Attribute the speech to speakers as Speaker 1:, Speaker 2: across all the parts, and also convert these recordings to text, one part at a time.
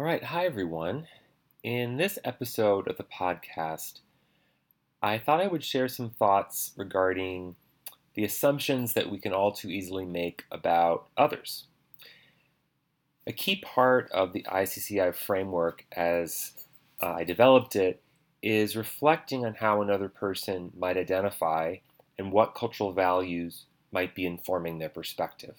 Speaker 1: All right, hi everyone. In this episode of the podcast, I thought I would share some thoughts regarding the assumptions that we can all too easily make about others. A key part of the ICCI framework as uh, I developed it is reflecting on how another person might identify and what cultural values might be informing their perspective.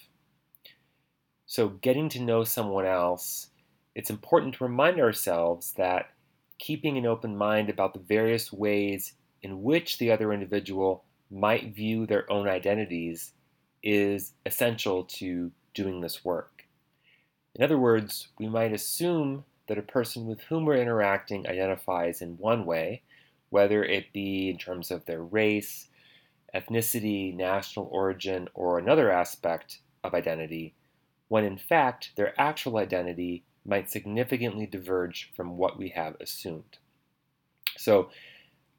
Speaker 1: So, getting to know someone else, it's important to remind ourselves that keeping an open mind about the various ways in which the other individual might view their own identities is essential to doing this work. In other words, we might assume that a person with whom we're interacting identifies in one way, whether it be in terms of their race, ethnicity, national origin, or another aspect of identity, when in fact their actual identity might significantly diverge from what we have assumed. So,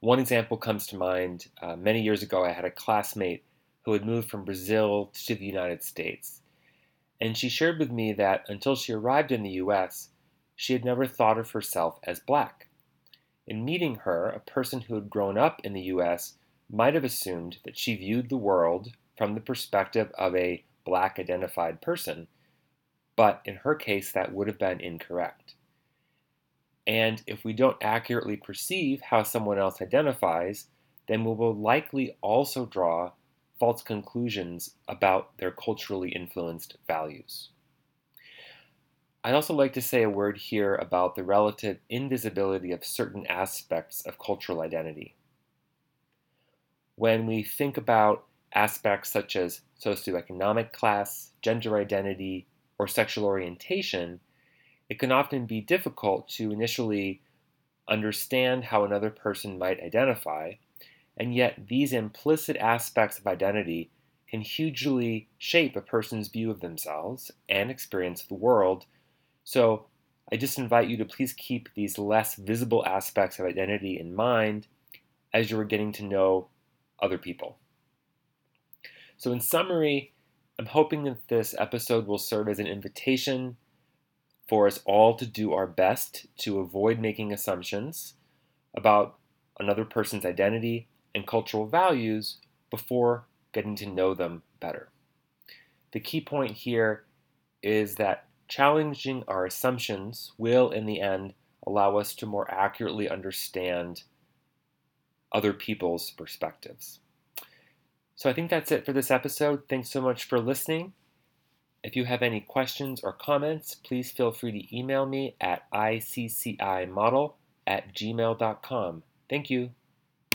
Speaker 1: one example comes to mind. Uh, many years ago, I had a classmate who had moved from Brazil to the United States. And she shared with me that until she arrived in the US, she had never thought of herself as black. In meeting her, a person who had grown up in the US might have assumed that she viewed the world from the perspective of a black identified person, but in her case, that would have been incorrect. And if we don't accurately perceive how someone else identifies, then we will likely also draw false conclusions about their culturally influenced values. I'd also like to say a word here about the relative invisibility of certain aspects of cultural identity. When we think about aspects such as socioeconomic class, gender identity, or sexual orientation, it can often be difficult to initially understand how another person might identify, and yet these implicit aspects of identity can hugely shape a person's view of themselves and experience of the world. So, I just invite you to please keep these less visible aspects of identity in mind as you're getting to know other people. So, in summary, I'm hoping that this episode will serve as an invitation for us all to do our best to avoid making assumptions about another person's identity and cultural values before getting to know them better. The key point here is that challenging our assumptions will, in the end, allow us to more accurately understand other people's perspectives. So I think that's it for this episode. Thanks so much for listening. If you have any questions or comments, please feel free to email me at iccimodel at gmail.com. Thank you.